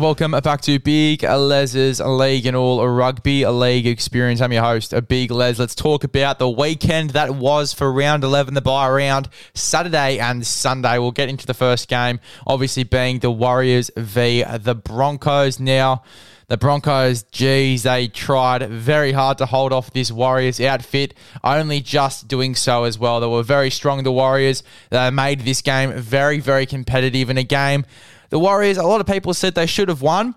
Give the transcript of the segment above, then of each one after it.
welcome back to Big Les's League and All Rugby League Experience. I'm your host, a Big Les. Let's talk about the weekend that was for round 11, the bye round, Saturday and Sunday. We'll get into the first game, obviously being the Warriors v the Broncos. Now, the Broncos, geez, they tried very hard to hold off this Warriors outfit, only just doing so as well. They were very strong, the Warriors. They made this game very, very competitive in a game the Warriors, a lot of people said they should have won.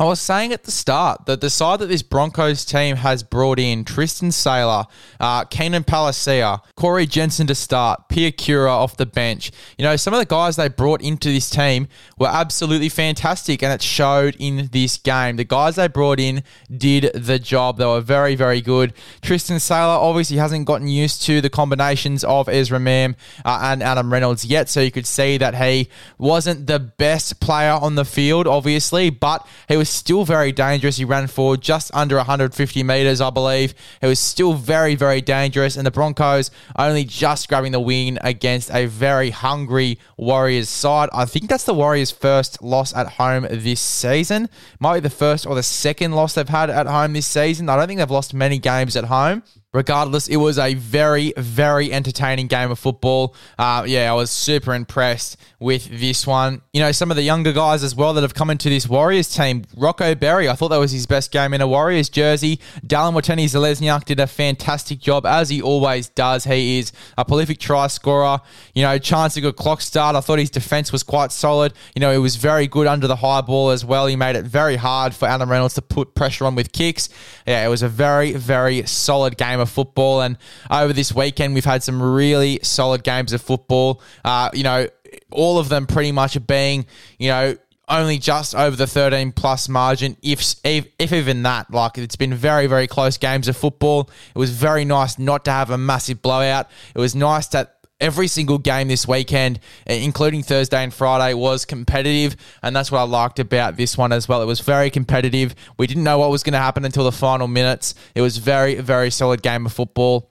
I was saying at the start that the side that this Broncos team has brought in Tristan Sailor, uh, Keenan Palasia, Corey Jensen to start, Piakura off the bench. You know, some of the guys they brought into this team were absolutely fantastic and it showed in this game. The guys they brought in did the job. They were very, very good. Tristan Sailor obviously hasn't gotten used to the combinations of Ezra Mam uh, and Adam Reynolds yet, so you could see that he wasn't the best player on the field, obviously, but he was was still very dangerous. He ran forward just under 150 metres, I believe. It was still very, very dangerous. And the Broncos only just grabbing the win against a very hungry Warriors side. I think that's the Warriors' first loss at home this season. Might be the first or the second loss they've had at home this season. I don't think they've lost many games at home. Regardless, it was a very, very entertaining game of football. Uh, yeah, I was super impressed with this one. You know, some of the younger guys as well that have come into this Warriors team. Rocco Berry, I thought that was his best game in a Warriors jersey. Dallin Watene-Zelezniak did a fantastic job, as he always does. He is a prolific try scorer. You know, Charnze Nicoll-Klokstad. I thought his defense was quite solid. You know, he was very good under the high ball as well. He made it very hard for Adam Reynolds to put pressure on with kicks. Yeah, it was a very, very solid game game of football. And over this weekend, we've had some really solid games of football. Uh, you know, all of them pretty much being, you know, only just over the 13 plus margin, if, if, if even that. Like it's been very very close games of football. It was very nice not to have a massive blowout. It was nice that every single game this weekend, uh, including Thursday and Friday, was competitive. And that's what I liked about this one as well. It was very competitive. We didn't know what was going to happen until the final minutes. It was very, very solid game of football.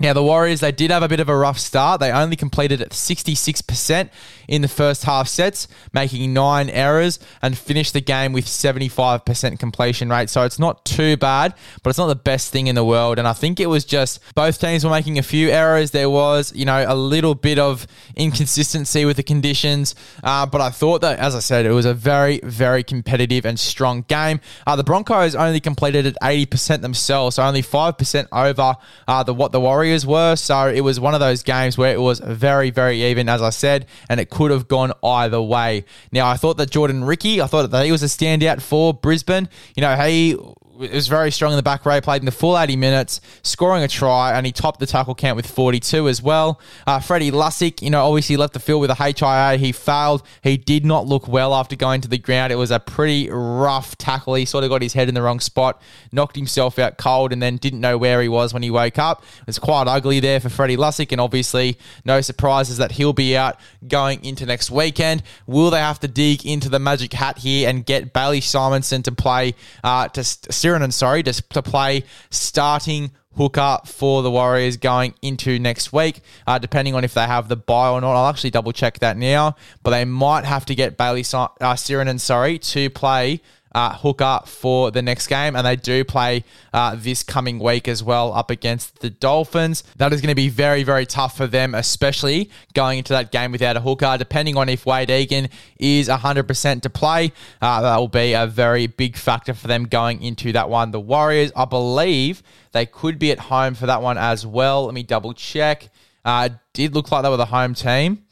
Now, the Warriors, they did have a bit of a rough start. They only completed at 66% in the first half sets, making nine errors, and finished the game with 75% completion rate. So it's not too bad, but it's not the best thing in the world. And I think it was just both teams were making a few errors. There was, you know, a little bit of inconsistency with the conditions. Uh, but I thought that, as I said, it was a very, very competitive and strong game. Uh, the Broncos only completed at 80% themselves, so only 5% over uh, the what the Warriors Warriors were. So it was one of those games where it was very, very even, as I said, and it could have gone either way. Now, I thought that Jordan Riki, I thought that he was a standout for Brisbane. You know, he was very strong in the back row, played in the full 80 minutes, scoring a try, and he topped the tackle count with 42 as well. Uh, Freddy Lussick, you know, obviously left the field with a HIA. He failed. He did not look well after going to the ground. It was a pretty rough tackle. He sort of got his head in the wrong spot, knocked himself out cold, and then didn't know where he was when he woke up. It was quite ugly there for Freddy Lussick, and obviously no surprises that he'll be out going into next weekend. Will they have to dig into the magic hat here and get Bailey Simonsson to play uh, to Sironen, sorry, to, to play starting hooker for the Warriors going into next week, uh, depending on if they have the bye or not. I'll actually double check that now, but they might have to get Bailey uh, Sironen, sorry, to play uh, hooker for the next game, and they do play uh, this coming week as well up against the Dolphins. That is going to be very, very tough for them, especially going into that game without a hooker. Depending on if Wade Egan is 100% to play, uh, that will be a very big factor for them going into that one. The Warriors, I believe they could be at home for that one as well. Let me double check. Uh, did look like they were the home team.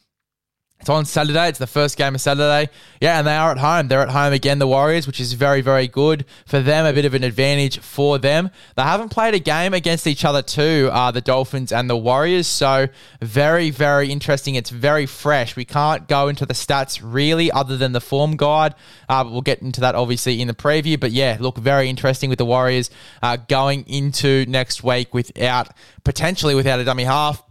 It's on Saturday. It's the first game of Saturday. Yeah, and they are at home. They're at home again, the Warriors, which is very, very good for them. A bit of an advantage for them. They haven't played a game against each other too, uh, the Dolphins and the Warriors. So very, very interesting. It's very fresh. We can't go into the stats really, other than the form guide. Uh, but we'll get into that obviously in the preview. But yeah, look very interesting with the Warriors uh, going into next week without potentially without a dummy half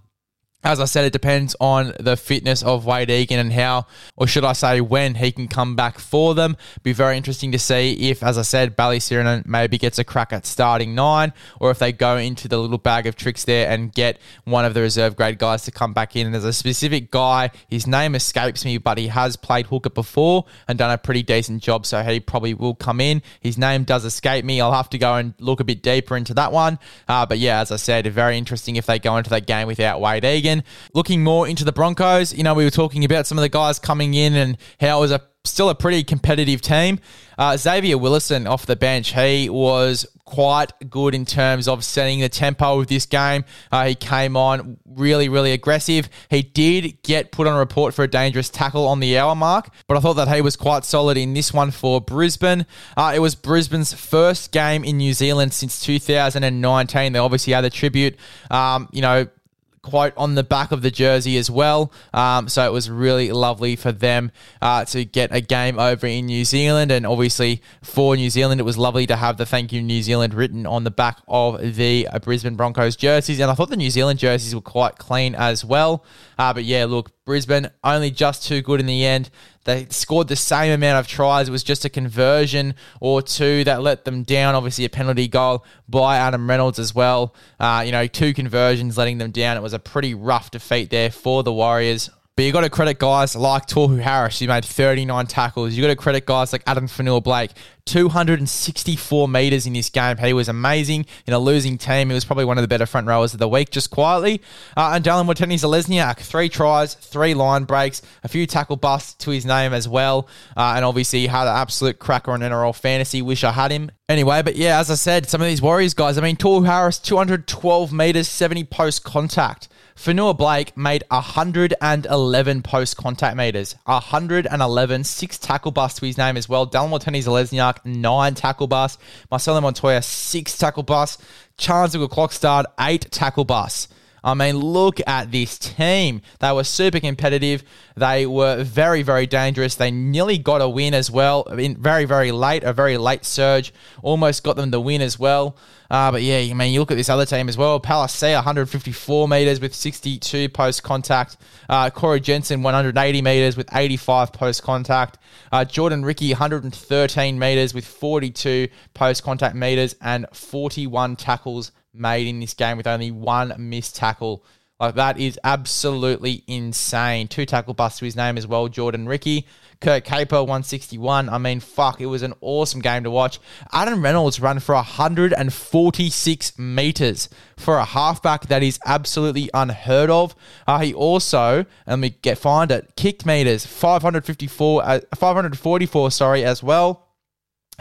As I said, it depends on the fitness of Wade Egan and how, or should I say, when he can come back for them. Be very interesting to see if, as I said, Bailey Sironen maybe gets a crack at starting nine, or if they go into the little bag of tricks there and get one of the reserve grade guys to come back in. And there's a specific guy, his name escapes me, but he has played hooker before and done a pretty decent job, so he probably will come in. His name does escape me. I'll have to go and look a bit deeper into that one. Uh, but yeah, as I said, very interesting if they go into that game without Wade Egan. Looking more into the Broncos, you know, we were talking about some of the guys coming in and how it was a still a pretty competitive team. Uh, Xavier Willison off the bench, he was quite good in terms of setting the tempo of this game. Uh, he came on really, really aggressive. He did get put on a report for a dangerous tackle on the hour mark, but I thought that he was quite solid in this one for Brisbane. Uh, it was Brisbane's first game in New Zealand since 2019. They obviously had a tribute, um, you know, quote on the back of the jersey as well. Um, so it was really lovely for them uh, to get a game over in New Zealand. And obviously for New Zealand, it was lovely to have the thank you New Zealand written on the back of the uh, Brisbane Broncos jerseys. And I thought the New Zealand jerseys were quite clean as well. Uh, but yeah, look, Brisbane only just too good in the end. They scored the same amount of tries. It was just a conversion or two that let them down. Obviously, a penalty goal by Adam Reynolds as well. Uh, you know, two conversions letting them down. It was a pretty rough defeat there for the Warriors. But you got to credit guys like Tohu Harris, He made 39 tackles. You got to credit guys like Adam Fonua-Blake, 264 meters in this game. He was amazing in a losing team. He was probably one of the better front rowers of the week, just quietly. Uh, and Dallin Watene-Zelezniak, three tries, three line breaks, a few tackle busts to his name as well. Uh, and obviously, he had an absolute cracker on NRL fantasy. Wish I had him. Anyway, but yeah, as I said, some of these Warriors guys, I mean, Tohu Harris, 212 meters, 70 post contact. Fonua-Blake made 111 post contact meters, 111, six tackle busts to his name as well. Dallin Watene-Zelezniak, nine tackle busts. Marcelo Montoya, six tackle busts. Charnze Klokstad, eight tackle busts. I mean, look at this team. They were super competitive. They were very, very dangerous. They nearly got a win as well. In very, very late, a very late surge, almost got them the win as well. Uh, but yeah, I mean, you look at this other team as well. Palasia 154 metres with 62 post contact. Uh, Corey Jensen, 180 metres with 85 post contact. Uh, Jordan Riki, 113 metres with 42 post contact metres and 41 tackles made in this game with only one missed tackle. Like that is absolutely insane. Two tackle busts to his name as well, Jordan Riki. Kurt Capewell 161. I mean, fuck, it was an awesome game to watch. Adam Reynolds ran for 146 meters for a halfback that is absolutely unheard of. Uh, he also, let me get find it, kicked meters 554, uh, 544, sorry, as well.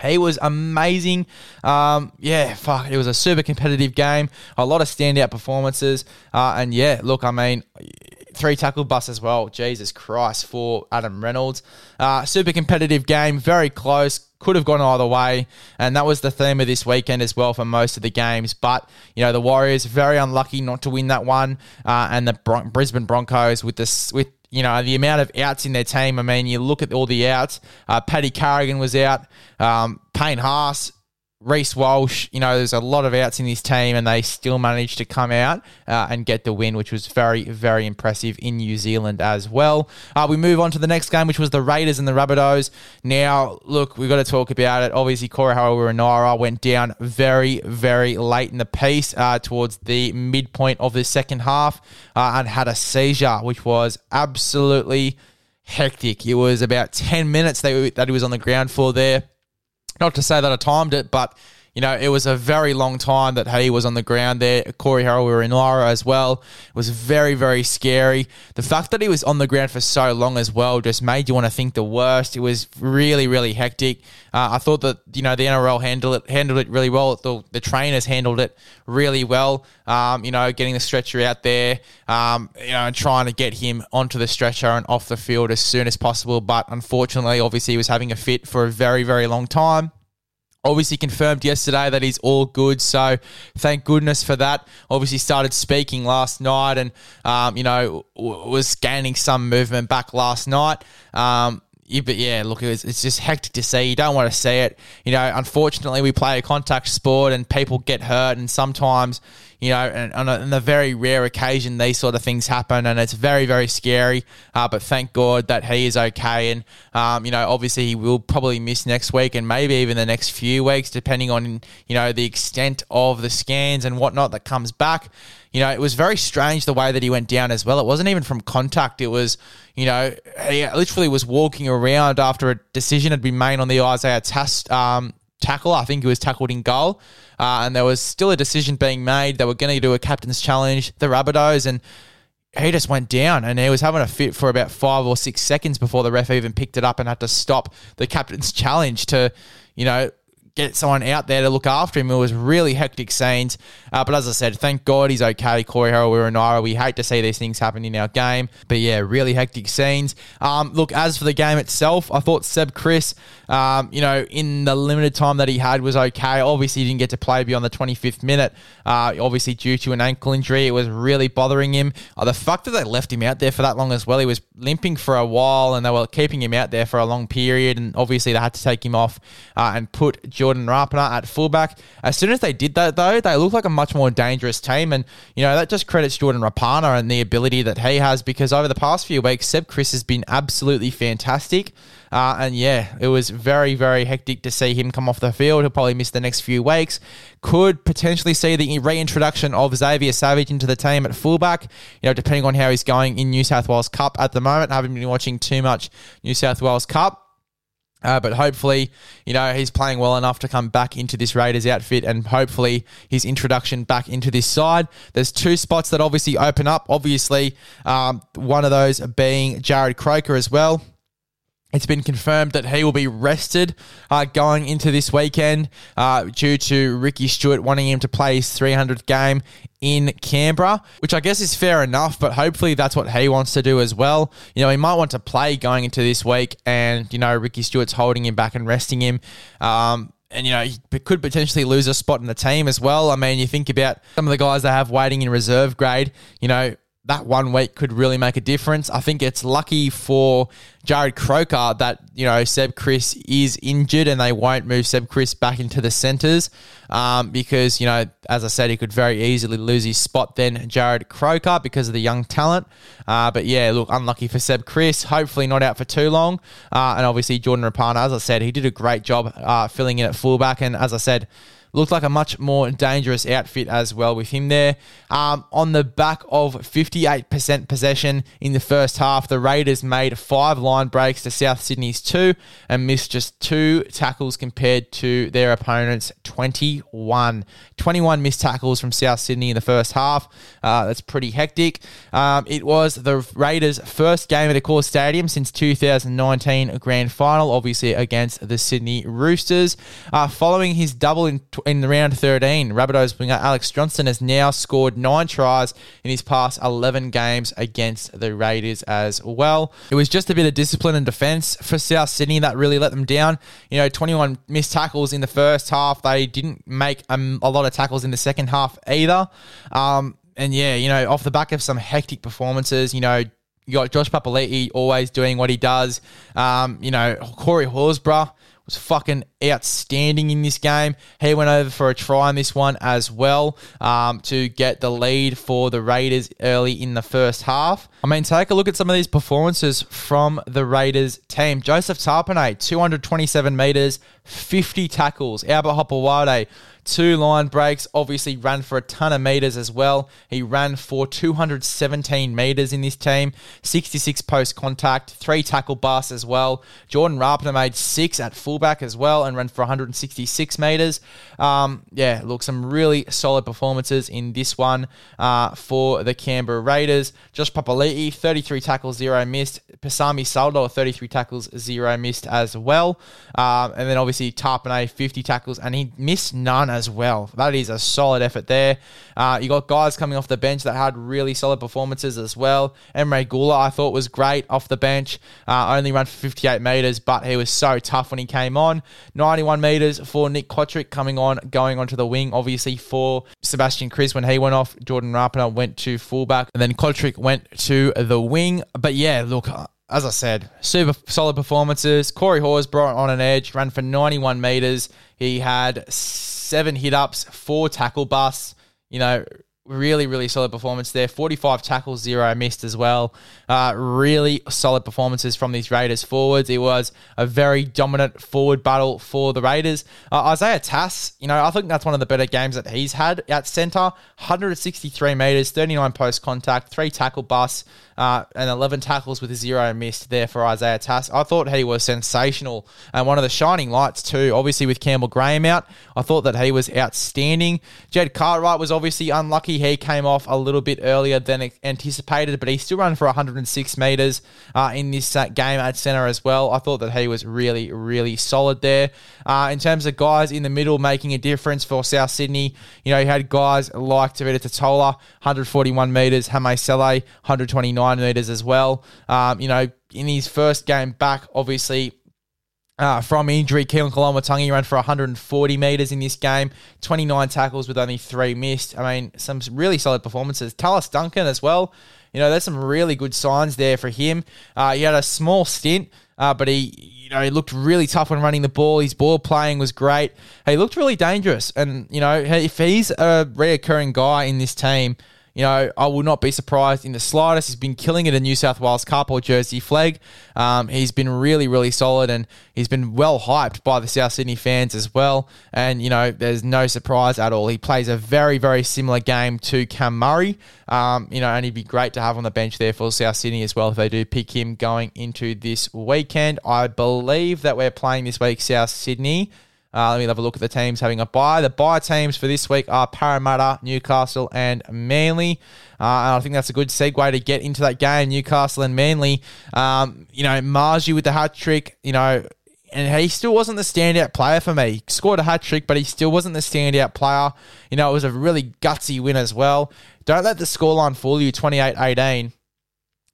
He was amazing. Um, yeah, fuck, it was a super competitive game. A lot of standout performances. Uh, and yeah, look, I mean, three tackle busts as well. Jesus Christ for Adam Reynolds. Uh, super competitive game, very close. Could have gone either way, and that was the theme of this weekend as well for most of the games. But you know the Warriors very unlucky not to win that one, uh, and the Bron- Brisbane Broncos with this with you know, the amount of outs in their team. I mean, you look at all the outs. Uh, Paddy Carrigan was out. Um, Payne Haas Reece Walsh, you know, there's a lot of outs in this team, and they still managed to come out uh, and get the win, which was very, very impressive in New Zealand as well. Uh, we move on to the next game, which was the Raiders and the Rabbitohs. Now, look, we've got to talk about it. Obviously, Corey Harawira went down very, very late in the piece uh, towards the midpoint of the second half uh, and had a seizure, which was absolutely hectic. It was about 10 minutes that he was on the ground for there. Not to say that I timed it, but you know, it was a very long time that he was on the ground there. Corey Harawira-Naera as well. It was very, very scary. The fact that he was on the ground for so long as well just made you want to think the worst. It was really, really hectic. Uh, I thought that you know the NRL handled it handled it really well. The, the trainers handled it really well. Um, you know, getting the stretcher out there, um, you know, and trying to get him onto the stretcher and off the field as soon as possible. But unfortunately, obviously, he was having a fit for a very, very long time obviously confirmed yesterday that he's all good. So thank goodness for that. Obviously started speaking last night and, um, you know, w- was gaining some movement back last night. Um, yeah, but yeah, look, it's, it's just hectic to see. You don't want to see it. You know, unfortunately, we play a contact sport and people get hurt, and sometimes, you know, and on a, on a very rare occasion, these sort of things happen, and it's very, very scary. Uh, but thank God that he is okay, and um, you know, obviously he will probably miss next week and maybe even the next few weeks, depending on you know the extent of the scans and whatnot that comes back. You know, it was very strange the way that he went down as well. It wasn't even from contact. It was, you know, he literally was walking around after a decision had been made on the Isaiah Tass um, tackle. I think he was tackled in goal. Uh, and there was still a decision being made. They were going to do a captain's challenge, the Rabbitohs, and he just went down and he was having a fit for about five or six seconds before the ref even picked it up and had to stop the captain's challenge to, you know, get someone out there to look after him. It was really hectic scenes. Uh, but as I said, thank God he's okay. Corey Harawira We hate to see these things happen in our game. But yeah, really hectic scenes. Um, look, as for the game itself, I thought Seb Kris, um, you know, in the limited time that he had was okay. Obviously, he didn't get to play beyond the 25th minute, uh, obviously due to an ankle injury. It was really bothering him. Uh, the fact that they left him out there for that long as well, he was limping for a while and they were keeping him out there for a long period. And obviously, they had to take him off uh, and put Jordan Rapana at fullback. As soon as they did that, though, they looked like a much more dangerous team. And, you know, that just credits Jordan Rapana and the ability that he has because over the past few weeks, Seb Kris has been absolutely fantastic. Uh, and yeah, it was very, very hectic to see him come off the field. He'll probably miss the next few weeks. Could potentially see the reintroduction of Xavier Savage into the team at fullback, you know, depending on how he's going in New South Wales Cup at the moment. I haven't been watching too much New South Wales Cup. Uh, but hopefully, you know, he's playing well enough to come back into this Raiders outfit and hopefully his introduction back into this side. There's two spots that obviously open up. Obviously, um, one of those being Jarrod Croker as well. It's been confirmed that he will be rested uh, going into this weekend uh, due to Ricky Stuart wanting him to play his 300th game in Canberra, which I guess is fair enough, but hopefully that's what he wants to do as well. You know, he might want to play going into this week, and, you know, Ricky Stuart's holding him back and resting him. Um, and you know he could potentially lose a spot in the team as well. I mean, you think about some of the guys they have waiting in reserve grade. You know, that one week could really make a difference. I think it's lucky for Jarrod Croker that, you know, Seb Kris is injured and they won't move Seb Kris back into the centres um, because, you know, as I said, he could very easily lose his spot then, Jarrod Croker, because of the young talent. Uh, but yeah, look, unlucky for Seb Kris. Hopefully not out for too long. Uh, and obviously Jordan Rapana, as I said, he did a great job uh, filling in at fullback. And as I said, Looked like a much more dangerous outfit as well with him there. Um, on the back of 58% possession in the first half, the Raiders made five line breaks to South Sydney's two and missed just two tackles compared to their opponents' 21. 21 missed tackles from South Sydney in the first half. Uh, that's pretty hectic. Um, it was the Raiders' first game at Accor Stadium since 2019 grand final, obviously against the Sydney Roosters. Uh, following his double in in round 13. Rabbitohs winger Alex Johnston has now scored nine tries in his past 11 games against the Raiders as well. It was just a bit of discipline and defence for South Sydney that really let them down. You know, 21 missed tackles in the first half. They didn't make um, a lot of tackles in the second half either. Um, and yeah, you know, off the back of some hectic performances, you know, you got Josh Papali'i always doing what he does. Um, you know, Corey Horsburgh was fucking outstanding in this game. He went over for a try in this one as well um, to get the lead for the Raiders early in the first half. I mean, take a look at some of these performances from the Raiders team. Joseph Tapine, 227 metres, 50 tackles. Albert Hopoate, two line breaks, obviously ran for a ton of meters as well. He ran for 217 meters in this team, 66 post contact, three tackle busts as well. Jordan Rapana made six at fullback as well and ran for 166 meters. Um, yeah, look, some really solid performances in this one uh, for the Canberra Raiders. Josh Papali'i, 33 tackles, zero missed. Pasami Saulo, 33 tackles, zero missed as well. Um, and then obviously Tapine, 50 tackles, and he missed none as well. That is a solid effort there. Uh, you got guys coming off the bench that had really solid performances as well. Emre Guler, I thought, was great off the bench. Uh, only ran for 58 metres, but he was so tough when he came on. 91 metres for Nick Cotric coming on, going onto the wing, obviously, for Sebastian Kris when he went off. Jordan Rapana went to fullback, and then Cotric went to the wing. But yeah, look, as I said, super solid performances. Corey Horsburgh on an edge, ran for 91 metres. He had seven hit ups, four tackle busts. you know, really, really solid performance there. 45 tackles, zero missed as well. Uh, really solid performances from these Raiders forwards. It was a very dominant forward battle for the Raiders. Uh, Isaiah Tass, you know, I think that's one of the better games that he's had at centre. 163 metres, 39 post contact, three tackle busts uh, and 11 tackles with a zero missed there for Isaiah Tass. I thought he was sensational and one of the shining lights too. Obviously with Campbell Graham out, I thought that he was outstanding. Jed Cartwright was obviously unlucky. He came off a little bit earlier than anticipated, but he still ran for 106 metres uh, in this uh, game at centre as well. I thought that he was really, really solid there. Uh, in terms of guys in the middle making a difference for South Sydney, you know, you had guys like Tevita Tatola, 141 metres, Hame Sele, 129 meters as well. Um, you know, in his first game back, obviously. Uh, from injury, Keaon Koloamatangi ran for 140 metres in this game, 29 tackles with only three missed. I mean, some really solid performances. Tallis Duncan as well. You know, there's some really good signs there for him. Uh, he had a small stint, uh, but he, you know, he looked really tough when running the ball. His ball playing was great. He looked really dangerous. And, you know, if he's a reoccurring guy in this team, you know, I will not be surprised in the slightest. He's been killing it in New South Wales Cup or Jersey Flegg. Um, he's been really, really solid and he's been well hyped by the South Sydney fans as well. And, you know, there's no surprise at all. He plays a very, very similar game to Cam Murray. Um, you know, and he'd be great to have on the bench there for South Sydney as well if they do pick him going into this weekend. I believe that we're playing this week South Sydney. Uh, let me have a look at the teams having a bye. The bye teams for this week are Parramatta, Newcastle, and Manly. Uh, and I think that's a good segue to get into that game, Newcastle and Manly. Um, you know, Marzhew with the hat trick, you know, and he still wasn't the standout player for me. He scored a hat trick, but he still wasn't the standout player. You know, it was a really gutsy win as well. Don't let the scoreline fool you 28 18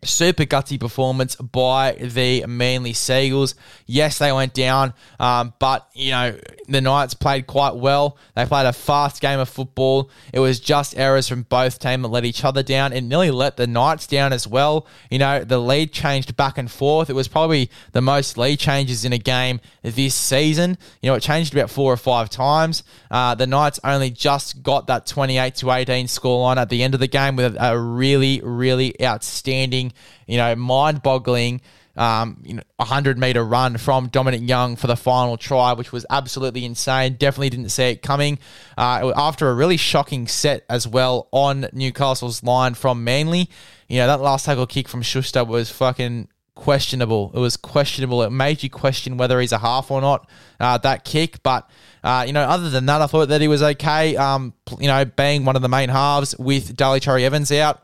super gutsy performance by the Manly Seagulls. Yes, they went down, um, but you know the Knights played quite well. They played a fast game of football. It was just errors from both teams that let each other down. It nearly let the Knights down as well. You know the lead changed back and forth. It was probably the most lead changes in a game this season. You know it changed about four or five times. Uh, the Knights only just got that twenty-eight to eighteen scoreline at the end of the game with a really, really outstanding you know, mind boggling. Um, you know, 100 meter run from Dominic Young for the final try, which was absolutely insane. Definitely didn't see it coming. Uh, after a really shocking set as well on Newcastle's line from Manly. You know, that last tackle kick from Schuster was fucking questionable. It was questionable. It made you question whether he's a half or not, uh, that kick. But, uh, you know, other than that, I thought that he was okay, um, you know, being one of the main halves with Daly Cherry Evans out.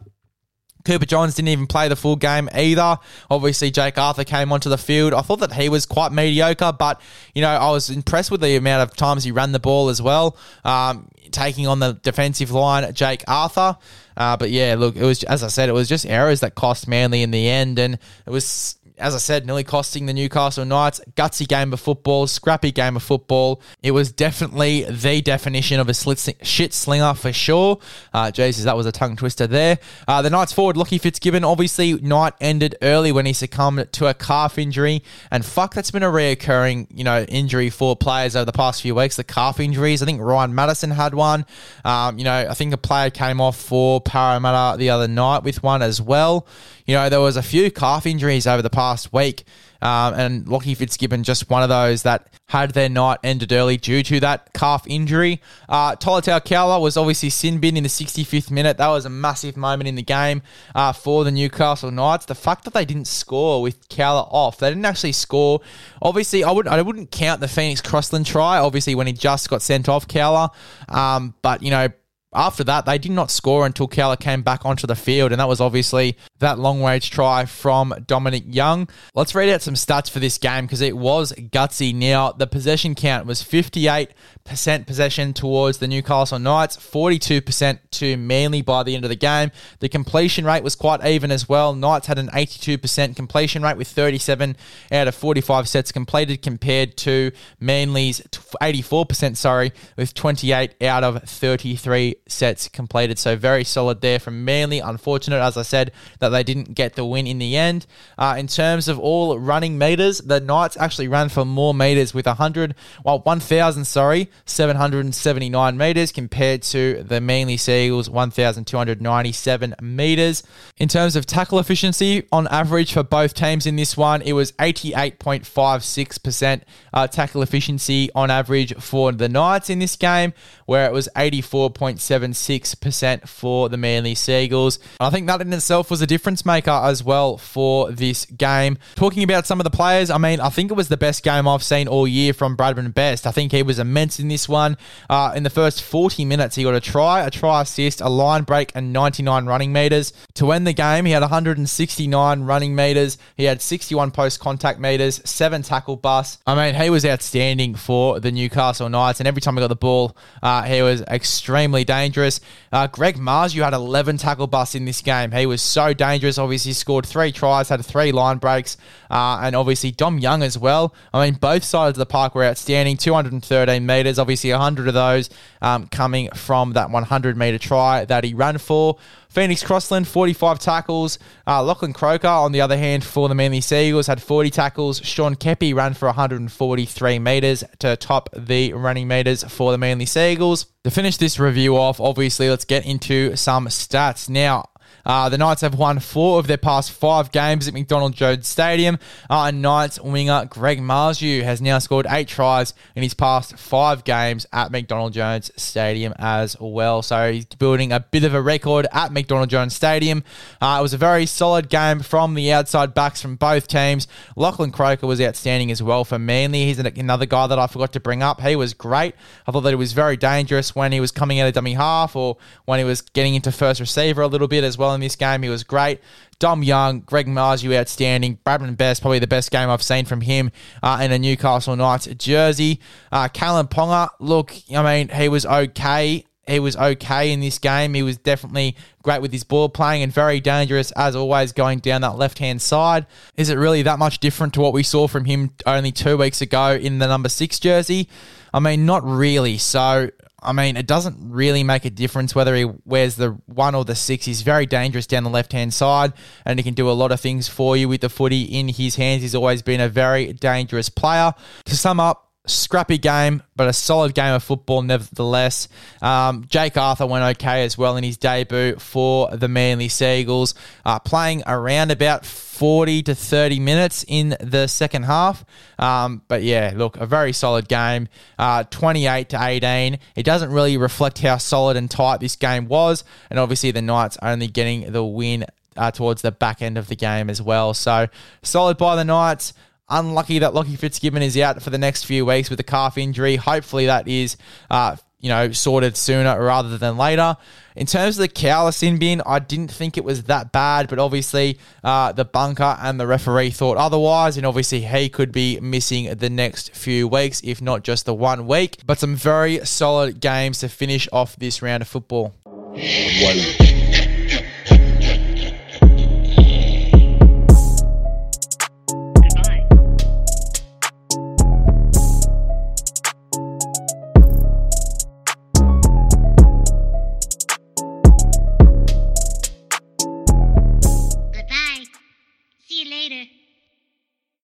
Cooper Johns didn't even play the full game either. Obviously, Jake Arthur came onto the field. I thought that he was quite mediocre, but, you know, I was impressed with the amount of times he ran the ball as well, um, taking on the defensive line, Jake Arthur. Uh, but yeah, look, it was, as I said, it was just errors that cost Manly in the end, and it was as I said, nearly costing the Newcastle Knights. Gutsy game of football, scrappy game of football. It was definitely the definition of a shit slinger for sure. Uh, Jesus, that was a tongue twister there. Uh, the Knights forward, Lachie Fitzgibbon, obviously, night ended early when he succumbed to a calf injury. And fuck, that's been a reoccurring, you know, injury for players over the past few weeks. The calf injuries. I think Ryan Matterson had one. Um, you know, I think a player came off for Parramatta the other night with one as well. You know, there was a few calf injuries over the past week, um, and Lachie Fitzgibbon just one of those that had their night ended early due to that calf injury. Uh, Tolutau Koula was obviously sin bin in the 65th minute. That was a massive moment in the game uh, for the Newcastle Knights. The fact that they didn't score with Koula off, they didn't actually score. Obviously, I wouldn't I wouldn't count the Phoenix Crossland try. Obviously, when he just got sent off Koula, um, but you know after that, they did not score until Koula came back onto the field, and that was obviously that long range try from Dominic Young. Let's read out some stats for this game because it was gutsy. Now, the possession count was 58% possession towards the Newcastle Knights, 42% to Manly by the end of the game. The completion rate was quite even as well. Knights had an 82% completion rate with 37 out of 45 sets completed compared to Manly's 84%, sorry, with 28 out of 33 sets completed. So very solid there from Manly. Unfortunate, as I said, that they didn't get the win in the end. Uh, in terms of all running meters, the Knights actually ran for more meters with 100, well, 1,000, sorry, 779 meters compared to the Manly Seagulls 1,297 meters. In terms of tackle efficiency, on average for both teams in this one, it was 88.56% uh, tackle efficiency on average for the Knights in this game, where it was 84.76% for the Manly Seagulls. I think that in itself was a difference maker as well for this game. Talking about some of the players, I mean, I think it was the best game I've seen all year from Bradman Best. I think he was immense in this one. Uh, in the first 40 minutes, he got a try, a try assist, a line break, and 99 running meters. To end the game, he had 169 running meters. He had 61 post contact meters, seven tackle busts. I mean, he was outstanding for the Newcastle Knights, and every time he got the ball, uh, he was extremely dangerous. Uh, Greg you had 11 tackle busts in this game. He was so dangerous. Obviously, scored three tries, had three line breaks, uh, and obviously Dom Young as well. I mean, both sides of the park were outstanding. 213 meters, obviously 100 of those um, coming from that 100 meter try that he ran for. Phoenix Crossland, 45 tackles. Uh, Lachlan Croker, on the other hand, for the Manly Seagulls, had 40 tackles. Sean Keppie ran for 143 metres to top the running metres for the Manly Seagulls. To finish this review off, obviously, let's get into some stats. Now, uh, the Knights have won four of their past five games at McDonald Jones Stadium. Uh, Knights winger Greg Marzhew has now scored eight tries in his past five games at McDonald Jones Stadium as well. So he's building a bit of a record at McDonald Jones Stadium. Uh, it was a very solid game from the outside backs from both teams. Lachlan Croker was outstanding as well for Manly. He's another guy that I forgot to bring up. He was great. I thought that he was very dangerous when he was coming out of dummy half or when he was getting into first receiver a little bit as well in this game. He was great. Dom Young, Greg Marzhew, outstanding. Bradman Best, probably the best game I've seen from him uh, in a Newcastle Knights jersey. Uh, Kalyn Ponga, look, I mean, he was okay. He was okay in this game. He was definitely great with his ball playing and very dangerous as always going down that left hand side. Is it really that much different to what we saw from him only two weeks ago in the number six jersey? I mean, not really. So I mean, it doesn't really make a difference whether he wears the one or the six. He's very dangerous down the left hand side, and he can do a lot of things for you with the footy in his hands. He's always been a very dangerous player. To sum up, scrappy game, but a solid game of football nevertheless. Um, Jake Arthur went okay as well in his debut for the Manly Seagulls, uh, playing around about 40 to 30 minutes in the second half. Um, but yeah, look, a very solid game, uh, 28 to 18. It doesn't really reflect how solid and tight this game was, and obviously the Knights only getting the win uh, towards the back end of the game as well. So solid by the Knights. Unlucky that Lockie Fitzgibbon is out for the next few weeks with a calf injury. Hopefully that is, uh, you know, sorted sooner rather than later. In terms of the Koula sin bin, I didn't think it was that bad, but obviously uh, the bunker and the referee thought otherwise, and obviously he could be missing the next few weeks, if not just the one week. But some very solid games to finish off this round of football.